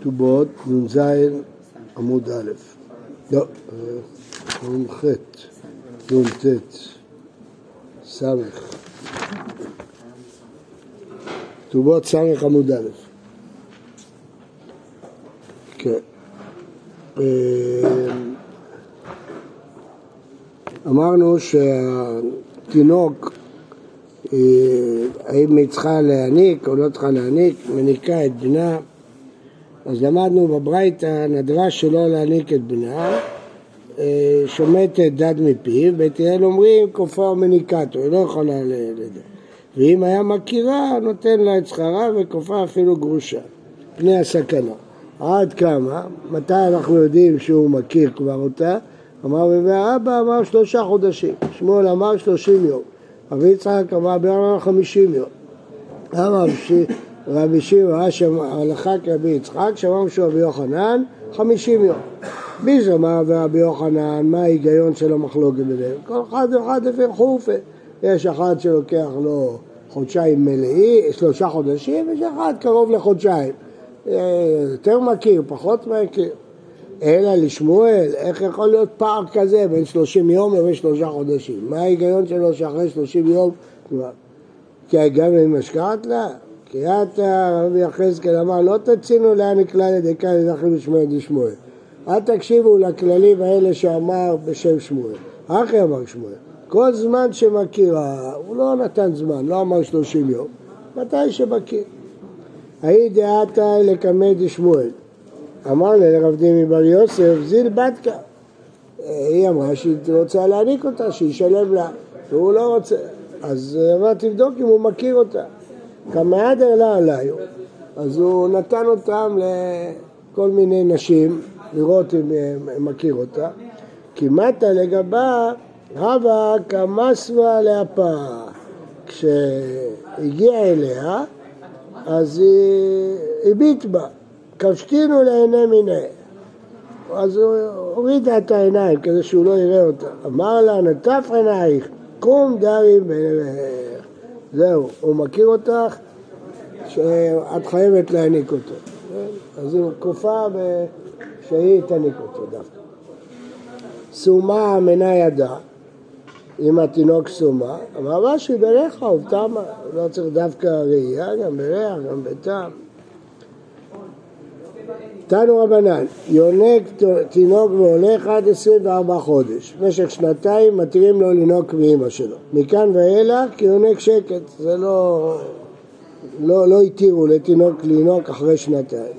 כתובות, נ"ז עמוד א', לא, נ"ח, נ"ט, ס', כתובות ס' עמוד א', כן. אה, אמרנו שהתינוק, אה, האם היא צריכה להעניק או לא צריכה להעניק, מניקה את בנה אז למדנו בברייתא, נדרש שלא להעניק את בנה, אה, שומטת דד מפיו, בית הלל אומרים כופה ומניקתו, היא לא יכולה לדעת. ואם היה מכירה, נותן לה את שכרה וכופה אפילו גרושה, פני הסכנה. עד כמה? מתי אנחנו יודעים שהוא מכיר כבר אותה? אמר והאבא אמר שלושה חודשים, שמואל אמר שלושים יום, רבי יצחק אמר בערך חמישים יום. אמר רבי שמעון הלכה כרבי יצחק, שמענו שהוא רבי יוחנן, חמישים יום. מי שמע ורבי יוחנן, מה ההיגיון של המחלוקת ביניהם? כל אחד ואחד לפי חופה. יש אחד שלוקח לו חודשיים מלאים, שלושה חודשים, יש אחד קרוב לחודשיים. אה, יותר מכיר, פחות מכיר. אלא לשמואל, איך יכול להיות פער כזה בין שלושים יום לבין שלושה חודשים? מה ההיגיון שלו שאחרי שלושים יום כבר? כי גם אם השקעת לה? קריאת רבי יחזקאל אמר לא תצינו לאן נקלע לדקה לזכרים בשמואל דשמואל אל תקשיבו לכללים האלה שאמר בשם שמואל אחי אמר שמואל כל זמן שמכירה הוא לא נתן זמן לא אמר שלושים יום מתי שמכיר ההיא דעתה לקמא דשמואל. אמר לה לרב דימי בר יוסף זיל בתקה היא אמרה שהיא רוצה להעניק אותה שישלם לה והוא לא רוצה. אז אמרה תבדוק אם הוא מכיר אותה. כמעד אלה עליו, אז הוא נתן אותם לכל מיני נשים, לראות אם מכיר אותה. כי מטה לגבה רבה כמסווה לאפה. כשהגיע אליה, אז היא הביט בה, כבשתינו לעיני מיני. אז הוא הורידה את העיניים כדי שהוא לא יראה אותה. אמר לה, נטף עינייך, קום דרי בעיניך. זהו, הוא מכיר אותך, שאת חייבת להעניק אותו. אז הוא כופה שהיא תעניק אותו דווקא. סומה מנה ידה, אם התינוק סומה, אמר רש"י בריחה ובתמה, לא צריך דווקא ראייה, גם בריח, גם בטעם. תנו רבנן, יונק תינוק והולך עד 24 חודש. במשך שנתיים מתירים לו לנהוג מאמא שלו. מכאן ואילך כי יונק שקט, זה לא... לא, לא התירו לתינוק לנהוג אחרי שנתיים.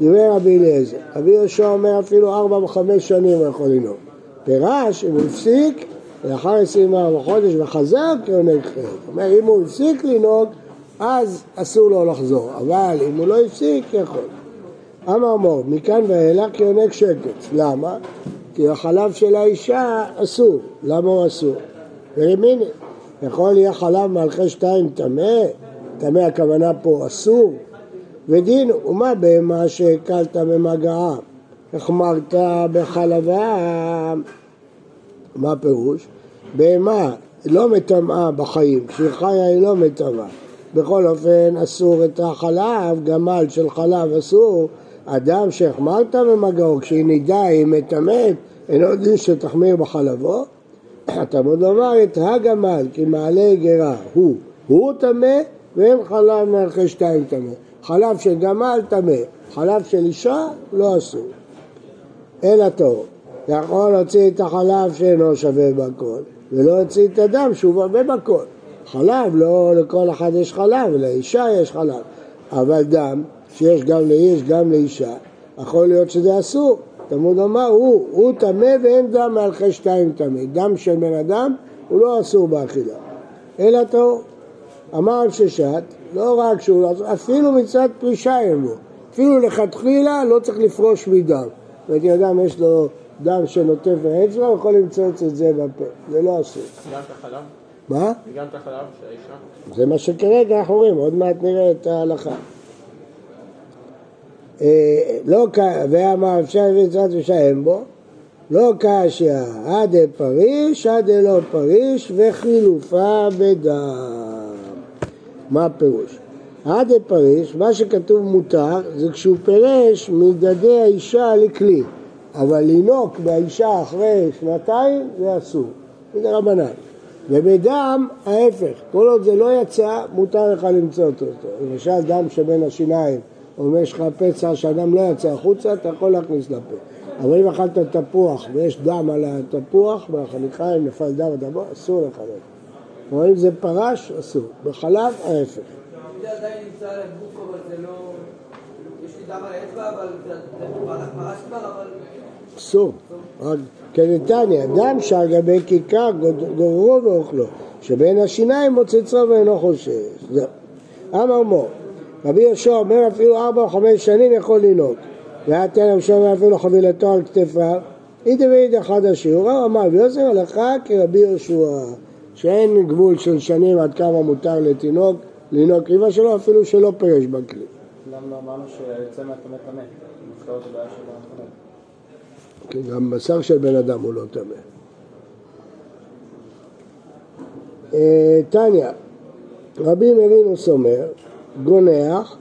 דברי רבי אליעזר, רבי יהושע אומר אפילו ארבע וחמש שנים הוא יכול לנהוג. פירש, אם הוא הפסיק, לאחר 24 חודש וחזר כיונק חלק. אומר, אם הוא הפסיק לנהוג, אז אסור לו לחזור, אבל אם הוא לא הפסיק, יכול. אמר מור, מכאן ואילך כיונק שקץ. למה? כי החלב של האישה אסור. למה הוא אסור? ורימיני, יכול להיות חלב מלכי שתיים טמא? טמא הכוונה פה אסור? ודין, ומה בהמה שהקלת במגעה? החמרת בחלבה? מה הפירוש? בהמה לא מטמאה בחיים, כשהיא חיה היא לא מטמאה. בכל אופן אסור את החלב, גמל של חלב אסור, אדם שהחמרת במגעו, כשהיא נידה היא מטמאת, אינו דין שתחמיר בחלבו, התלמוד לומר את הגמל, כי מעלה גרה הוא, הוא טמא ואין חלב מערכי שתיים טמא. חלב של גמל טמא, חלב של אישה לא אסור. אלא טוב, יכול להוציא את החלב שאינו שווה בכל, ולא להוציא את הדם שהוא שווה בכל. חלב, לא לכל אחד יש חלב, לאישה יש חלב, אבל דם שיש גם לאיש, גם לאישה, יכול להיות שזה אסור. תלמוד אמר, הוא, הוא טמא ואין דם מהלכי שתיים טמא. דם של בן אדם הוא לא אסור באכילה, אלא טהור. אמר ששת, לא רק שהוא לא אסור, אפילו מצד פרישה אין בו. אפילו לכתחילה לא צריך לפרוש מדם. זאת אומרת, אם אדם יש לו דם שנוטף באצבע, הוא יכול למצוא את זה בפה, זה לא אסור. גם את החלב? מה? גם את החלב של האישה? זה מה שכרגע אנחנו רואים, עוד מעט נראה את ההלכה. אה, לא, ואמר אפשר להביא מצוות ושאין בו, לא קשיא עד פריש עד לא פריש וחילופה בדם. מה הפירוש? עד פריש, מה שכתוב מותר, זה כשהוא פירש מדדי האישה לכלי, אבל לינוק באישה אחרי שנתיים זה אסור, זה רבנן. ובדם ההפך, כל עוד זה לא יצא, מותר לך למצוא אותו. למשל דם שבין השיניים, או אם יש לך פצע שאדם לא יצא החוצה, אתה יכול להכניס לפה. אבל אם אכלת תפוח ויש דם על התפוח, בחניכיים נפל דם על אסור לך לאכול. אבל אם זה פרש, אסור. בחלב, ההפך. זה עדיין נמצא על הגוף, אבל זה לא... יש לי דם על האצבע, אבל זה פרש כבר, אבל... אסור. כנתניה, דם שעל גבי כיכר גוררו ואוכלו, שבין השיניים מוצצו ואינו חושש. אמר מור, רבי יהושע אומר אפילו ארבע או חמש שנים יכול לנהוג. והיה תל ראשון אפילו חבילתו על כתפיו, אידי ואידי אחד השיעור, אמר ויוסף הלכה כרבי יהושע, שאין גבול של שנים עד כמה מותר לתינוק לנהוג קריבה שלו אפילו שלא פירש בכלי. למה אמרנו שיוצא מהטמא טמא? של כן, גם בשר של בן אדם הוא לא טמא. אה, טניה, רבי מרינוס אומר, גונח,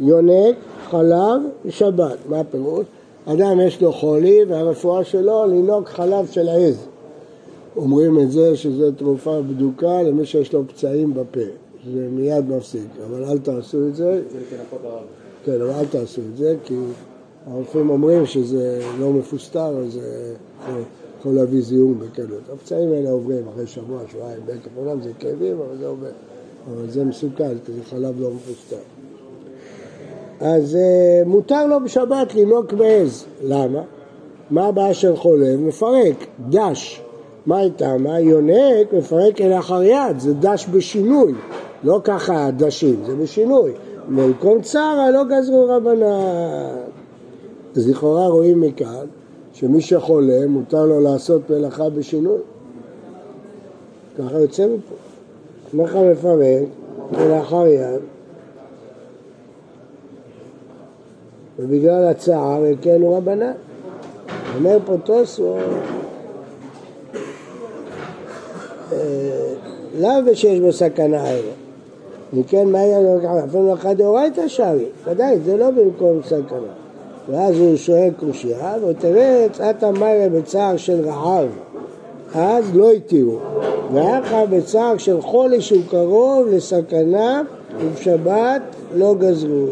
יונק, חלב ושבת. מה הפירוש? אדם יש לו חולי והרפואה שלו לנהוג חלב של עז. אומרים את זה שזו תרופה בדוקה למי שיש לו פצעים בפה, זה מיד מפסיק, אבל אל תעשו את זה. כן, אבל אל תעשו את זה, כי הרופאים אומרים שזה לא מפוסטר, אז זה יכול להביא זיהום בקלות. הפצעים האלה עוברים אחרי שבוע, שבועיים, בין כפולם זה כאבים, אבל זה עובר. אבל זה מסוכן, כי זה חלב לא מפוסטר. אז uh, מותר לו בשבת לנהוג בעז. למה? מה הבעיה של חולה? מפרק, דש. מה הייתה? מה יונק מפרק אל אחר יד, זה דש בשינוי, לא ככה דשים, זה בשינוי. במקום צרה לא גזרו רבנן. אז לכאורה רואים מכאן שמי שחולה מותר לו לעשות מלאכה בשינוי. ככה יוצא מפה. ככה מפרק כלאחר יד ובגלל הצער הקלו רבנן. אומר פה אה, לאו ושיש בו סכנה היום. אם כן, מה היה לו ככה? אפילו מלאכה דאורייתא שרי, ודאי, זה לא במקום סכנה. ואז הוא שואל קושייה, ותראה עתה מראה בצער של רעב, אז לא התירו. ואחר בצער של חולי שהוא קרוב לסכנה, ובשבת לא גזרו.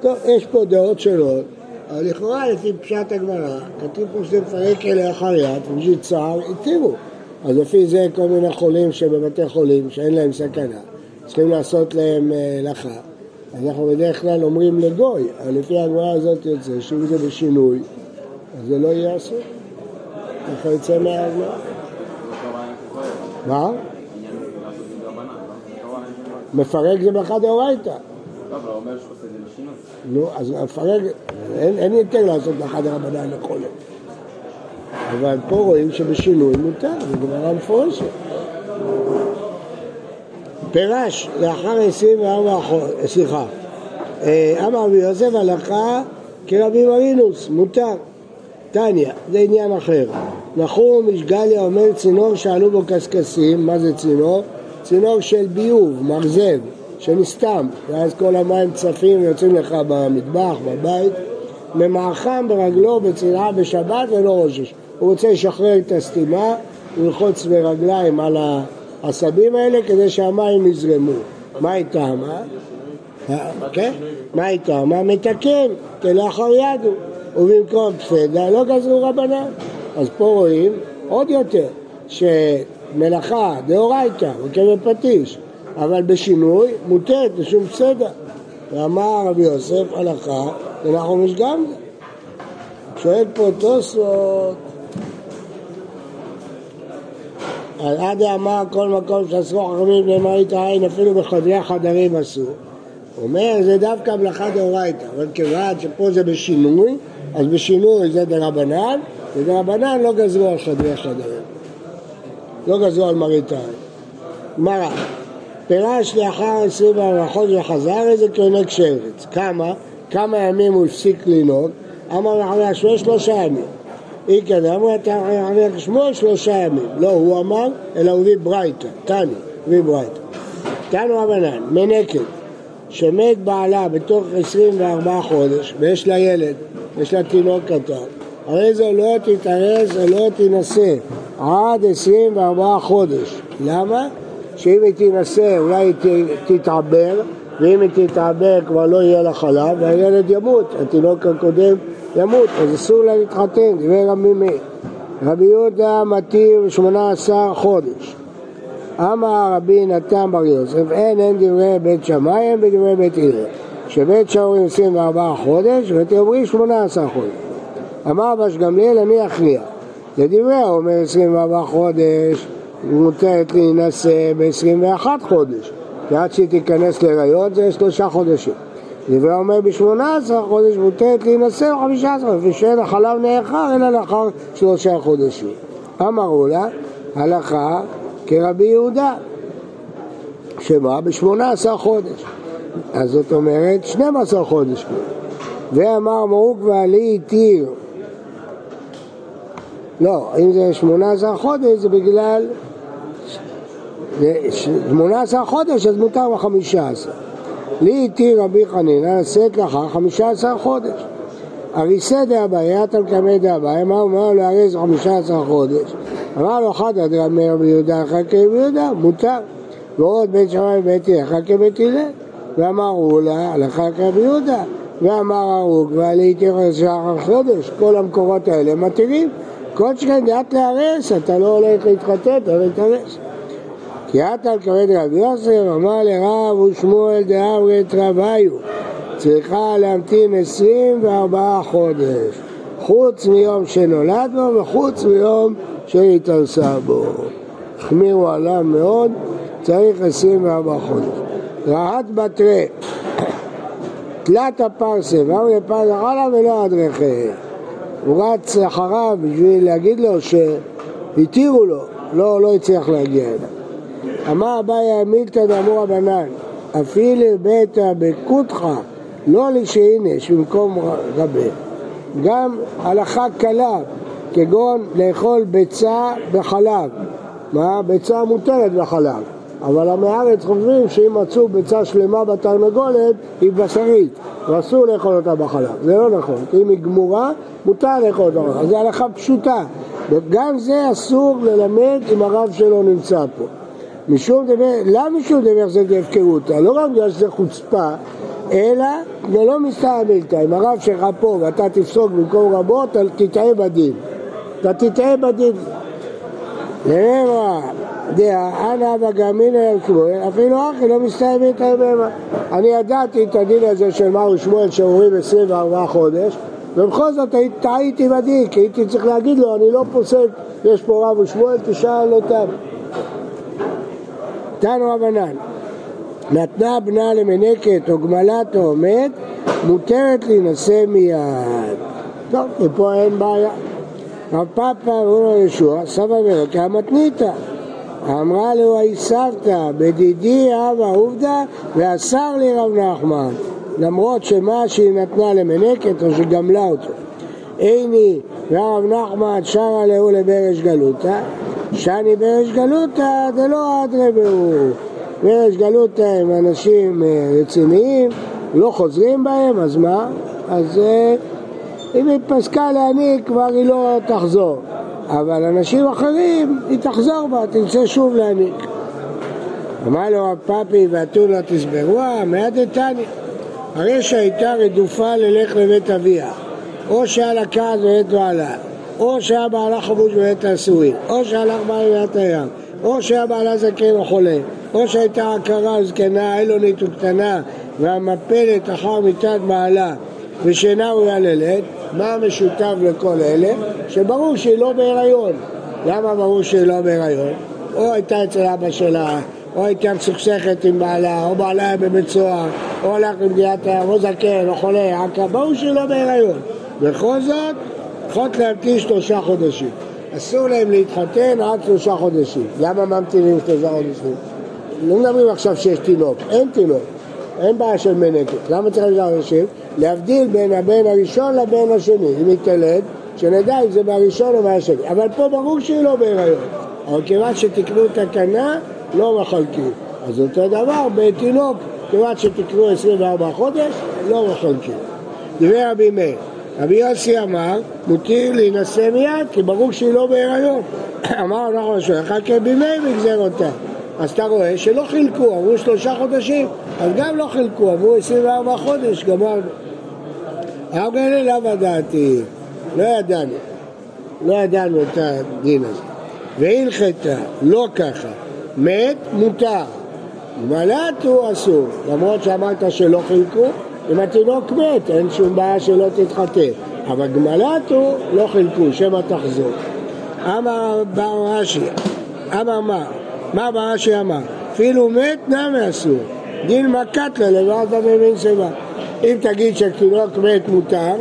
טוב, יש פה דעות שונות, אבל לכאורה לפי פשט הגמרא, כתוב פה שזה מפרק אלה אחר יד, ובשביל צער התירו. אז לפי זה כל מיני חולים שבבתי חולים, שאין להם סכנה, צריכים לעשות להם מלאכה. אנחנו בדרך כלל אומרים לגוי, אבל לפי הגמרא הזאת יוצא שאם זה בשינוי, אז זה לא יהיה אסור. ככה יוצא מהגמרא. מה? מפרק זה ברכה דאורייתא. נו, אז מפרק, אין יותר לעשות ברכה דרבנן לחולה. אבל פה רואים שבשינוי מותר, זה גמרא מפורשת. פירש לאחר 24 חודש, סליחה, אה, אמר רבי יוסף הלכה כרבי מרינוס, מותר. טניה, זה עניין אחר. נחום איש גליה אומר צינור שעלו בו קשקשים, מה זה צינור? צינור של ביוב, מרזב, שנסתם, ואז כל המים צפים ויוצאים לך במטבח, בבית, ממעכם ברגלו בצנעה בשבת ולא רושש. הוא רוצה לשחרר את הסתימה, ללחוץ ברגליים על העשבים האלה כדי שהמים יזרמו. מה איתם, אה? כן? מה איתם? מה מתקן? כלאחר ידו. ובמקום פסדה לא גזרו רבנן. אז פה רואים עוד יותר, שמלאכה דאורייתא, וכבד פטיש, אבל בשינוי מוטט לשום פסדה. ואמר רבי יוסף הלכה, ואנחנו משגם זה. שואל פה תוספות אז עדי אמר כל מקום שאסרו חכמים למראית העין אפילו בחדרי החדרים. הוא אומר זה דווקא מלאכה דאורייתא, אבל כיוון שפה זה בשינוי, אז בשינוי זה דרבנן, ודרבנן לא גזרו על חדרי חדרים. לא גזרו על מראית העין. גמרא, פירש לאחר עשרים חודש וחזר איזה כעונק שרץ. כמה? כמה ימים הוא הפסיק לנהוג, אמר לחבר שמואל שלושה ימים. אי כזה, אמר לחבר שמואל שלושה ימים. לא הוא אמר, אלא הוא הביא ברייתא, תני, הביא. תנו רבנן, מנקת, שמת בעלה בתוך 24 חודש, ויש לה ילד, יש לה תינוק קטן, הרי זה לא תתארס ולא תינשא עד 24 חודש. למה? שאם היא תינשא אולי היא תתעבר, ואם היא תתעבר כבר לא יהיה לה חלב, והילד ימות, התינוק הקודם ימות, אז אסור לה להתחתן, דיבר רבי מאיר. רבי יהודה מתיר 18 חודש. אמר רבי נתן בר יוסף, אין אין דברי בית שמאי, אין בדברי בית הלל. שבית שעורים 24 חודש, עברי 18 חודש. אמר אבש גמליאל, אני אכריע. לדברי אומר 24 חודש, מותרת להינשא ב-21 חודש, כי עד שהיא תיכנס להיריון זה שלושה חודשים. דברי אומר ב-18 חודש מותרת להינשא ב-15 חודש, ושאין החלב נאחר אלא לאחר שלושה חודשים. אמרו לה, הלכה כרבי יהודה, שמה ב-18 חודש. אז זאת אומרת 12 חודש. ואמר מרוק ועלי התיר לא, אם זה 18 חודש זה בגלל 18 חודש אז מותר ב 15. לי התיר רבי חנינא לשאת לאחר 15 חודש. אריסא דאביי, מקמא דאביי, מה אומר לו הרי זה 15 חודש? אמר לו אחד הדרמר ביהודה אחר כביהודה, מותר. ועוד בית שמאי ובית הלל אחר כבית הלל. ואמרו לה, הלכה כרבי יהודה. ואמר הרוג ועלי תיכנס שחר חודש, כל המקורות האלה מתירים. כל שכן דעת להרס, אתה לא הולך להתחתן, אתה הולך להתארס. כי את על כבד רבי יוסף, אמר לרב ושמואל דאמרי תרוויו, צריכה להמתין 24 חודש, חוץ מיום שנולד בו וחוץ מיום שהתארסה בו. החמירו עליו מאוד, צריך 24 חודש. רעת בתרי, תלת הפרסה, ואמר לפרסה חלה ולא אדרכי. הוא רץ אחריו בשביל להגיד לו שהתירו לו, לא, לא הצליח להגיע אליו. אמר אביי מילתא דאמור רבנן, אפילו ביתא בקותחא, לא לשעינש במקום רבה. גם הלכה קלה, כגון לאכול ביצה בחלב. מה? ביצה מותרת בחלב. אבל עמי הארץ חושבים שאם מצאו ביצה שלמה בתרנגולת, היא בשרית, ואסור לאכול אותה בחלב. זה לא נכון, כי אם היא גמורה, מותר לאכול אותה בחלב. זו הלכה פשוטה. וגם זה אסור ללמד אם הרב שלו נמצא פה. משום דבר, למה משום דבר זה הפקרות? לא רק בגלל שזה חוצפה, אלא זה לא מסתער בלתה. אם הרב שלך פה ואתה תפסוק במקום רבות, תטעה בדין. אתה תטעה בדין. נאמר, דעה, אנא אבא גמינא ים שמואל, אפילו אחי לא מסתיים את היממה. אני ידעתי את הדין הזה של מר שמואל שאומרים 24 חודש, ובכל זאת טעיתי בדין, כי הייתי צריך להגיד לו, אני לא פוסק, יש פה רב ושמואל, תשאל אותם. תנו רבנן, נתנה בנה למנקת או גמלת או מת, מותרת להינשא מיד. טוב, ופה אין בעיה. רב פאפא ואומר ישוע, סבא ברקה מתניתא. אמרה לו היי סבתא, בדידי אבא עובדא, ואסר לי רב נחמן, למרות שמה שהיא נתנה למנקת או שגמלה אותו. איני ורב נחמן שרה להו לברש גלותא, שאני ברש גלותא דלא אדרי בהו. ברש גלותא הם אנשים אה, רציניים, לא חוזרים בהם, אז מה? אז אה, אם היא פסקה להעניק כבר היא לא תחזור. אבל אנשים אחרים, היא תחזור בה, תרצה שוב להעניק. אמר לו רב פאפי ואתונה תסברוה, מיד דתני. הרי שהייתה רדופה ללך לבית אביה, או שהיה לה כעס בבית בעלה, או שהיה בעלה חבוש בבית האסורים, או שהלך בעלה בבית הים, או שהיה בעלה זקן או חולה, או שהייתה עקרה זקנה, אילונית וקטנה, והמפלת אחר מיתת בעלה, ושינה ראויה ללד, מה המשותף לכל אלה? שברור שהיא לא בהיריון. למה ברור שהיא לא בהיריון? או הייתה אצל אבא שלה, או הייתה מסוכסכת עם בעלה, או בעלה היה בבית סוהר, או הלך למדינת הים, או זקן, או חולה, ברור שהיא לא בהיריון. בכל זאת, צריכות להמתין שלושה חודשים. אסור להם להתחתן עד שלושה חודשים. למה ממתינים שלושה חודשים? לא מדברים עכשיו שיש תינוק, אין תינוק. אין בעיה של מנקת. למה צריך לדעת אנשים? להבדיל בין הבן הראשון לבן השני. אם היא תלד, שנדע אם זה מהראשון או מהשני. אבל פה ברור שהיא לא בהיריון. אבל כיוון שתקנו תקנה, לא מחלקים. אז אותו דבר בתינוק, כיוון שתקנו 24 חודש, לא מחלקים. דברי רבי מאיר, רבי יוסי אמר, מותיר להינשא מיד, כי ברור שהיא לא בהיריון. אמר אנחנו שואל, חכה בימי וגזר אותה. אז אתה רואה שלא חילקו, אמרו שלושה חודשים, אז גם לא חילקו, אמרו 24 חודש, גמרנו. הרב גליל לאו ידעתי, לא ידענו, לא ידענו את הדין הזה. והלכתה, לא ככה, מת, מותר, מלט הוא אסור, למרות שאמרת שלא חילקו, אם התינוק מת, אין שום בעיה שלא תתחתן, אבל גמלת הוא לא חילקו, שמא תחזור. אמר בר רש"י, אמר מה? מה בר רש"י אמר? אפילו מת נמי אסור, דין מכת לה לבד במין שיבה. אם תגיד שתינוק מת מותר,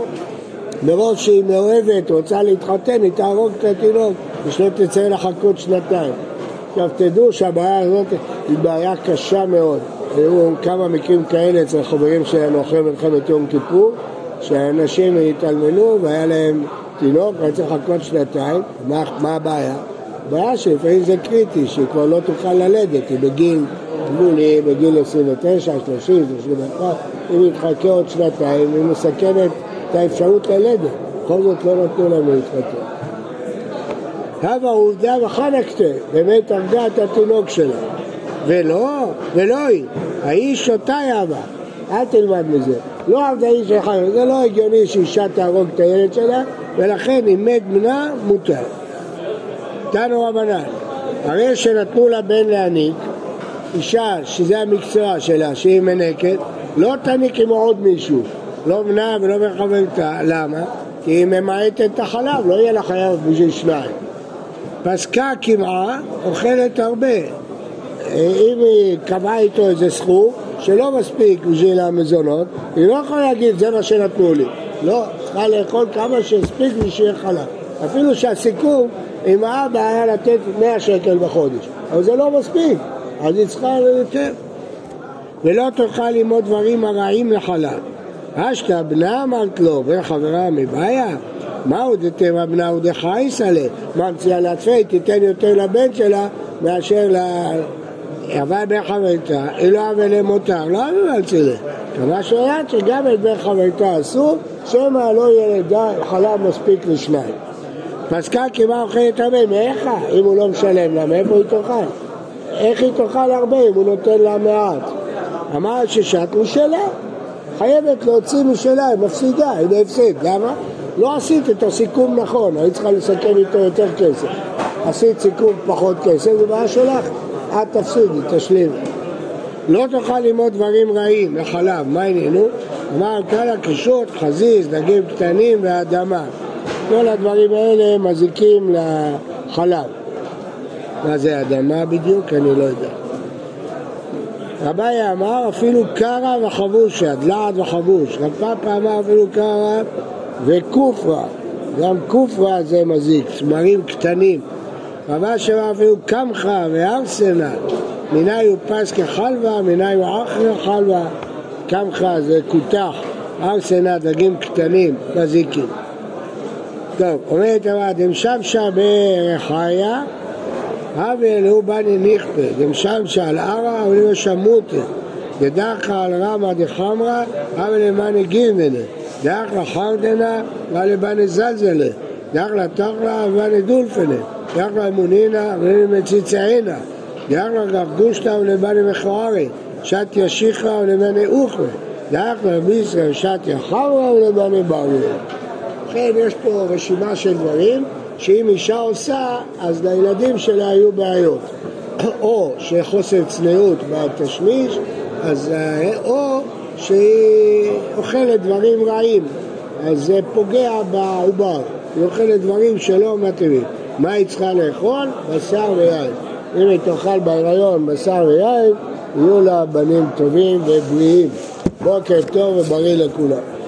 מרוב שהיא מאוהבת, רוצה להתחתן, היא תהרוג את התינוק, ושלא תצא לחכות שנתיים. עכשיו תדעו שהבעיה הזאת היא בעיה קשה מאוד. היו כמה מקרים כאלה אצל חברים שלנו אחרי מלחמת יום כיפור, שאנשים התאלמנו והיה להם תינוק והיה צריך לחכות שנתיים, מה, מה הבעיה? הבעיה שלפעמים זה קריטי, שהיא כבר לא תוכל ללדת, היא בגיל גבולי, בגיל 29, 30, 31, אם היא תחכה עוד שנתיים, היא מסכנת את האפשרות ללדת, בכל זאת לא נתנו לנו להתחתן. הווה עובדה וחנקתה, באמת הרגה את התינוק שלה. ולא, ולא היא, האיש שותה יאבה, אל תלמד מזה. לא עבדה איש שלך, זה לא הגיוני שאישה תהרוג את הילד שלה, ולכן אם מת בנה, מותר. תנו רבנן, הרי שנתנו לה בן להניק, אישה שזה המקצוע שלה, שהיא מנקת, לא תניק עם עוד מישהו, לא בנה ולא בחברתה, למה? כי היא ממעטת את החלב, לא יהיה לה חייב בשביל שניים. פסקה קמעה, אוכלת הרבה. אם היא קבעה איתו איזה סכום שלא מספיק בשביל המזונות, היא לא יכולה להגיד זה מה שנתנו לי. לא, צריכה לאכול כמה שהספיק בשביל חלב. אפילו שהסיכום עם האבא היה לתת 100 שקל בחודש, אבל זה לא מספיק, אז היא צריכה יותר. ולא תאכל ללמוד דברים הרעים לחלב. אשתא בנה אמרת לו, וחברה מבעיה? מהו דתימה בנה ודחייס עליה? ממציאה לעצמי, תיתן יותר לבן שלה מאשר ל... אבל בן חברתה, אילו אבלה מותר, לא אבלה אצילה. כמה שיודעת שגם את בן חברתה אסור, שמא לא יהיה חלב מספיק לשניים. פסקה כמה אוכלת הרבה, מאיך? אם הוא לא משלם לה, מאיפה היא תאכל? איך היא תאכל הרבה אם הוא נותן לה מעט? אמר ששת משלה, חייבת להוציא משלה, היא מפסידה, היא בהפסד, למה? לא עשית את הסיכום נכון, היית צריכה לסכם איתו יותר כסף. עשית סיכום פחות כסף, זה בעיה שלך, את תפסידי, תשלים. לא תוכל ללמוד דברים רעים לחלב, מה עניינו? אמר כל הקישוט, חזיז, דגים קטנים ואדמה. כל הדברים האלה מזיקים לחלב. מה זה אדמה בדיוק? אני לא יודע. רביי אמר אפילו קרא וחבושה, דלעת וחבוש. רב פאפה אמר אפילו קרא וכופרה, גם כופרה זה מזיק, צמרים קטנים. רבה שאמר אפילו קמחה וארסנה, מיני הוא פס כחלבה, מיני הוא אחר חלבה. קמחה זה כותח, ארסנה דגים קטנים, מזיקים. טוב, אומרת הרב, דמשמשה ברחיה, הבל הוא בני נכפה, דמשמשה על ערא, אבל הוא שמותה, דדחה על רמא דחמרא, אבל למאני גימנה, דאחלה חרדנה, אבל לבני זלזלה, דאחלה תחלה, אבל דולפנה, דאחלה אמונינה, ולמציצעינה, דאחלה גרגושתא ולבני מכוערי, שת ישיכה ולבני אוכלה, דאחלה בישראל שת יחרה ולבני בריא. לכן יש פה רשימה של דברים שאם אישה עושה, אז לילדים שלה היו בעיות. או שחוסר צניעות בתשמיש, אז, או שהיא אוכלת דברים רעים, אז זה פוגע בעובר, היא אוכלת דברים שלא מתאימים. מה היא צריכה לאכול? בשר ויין. אם היא תאכל בהיריון בשר ויין, יהיו לה בנים טובים ובריאים. בוקר טוב ובריא לכולם.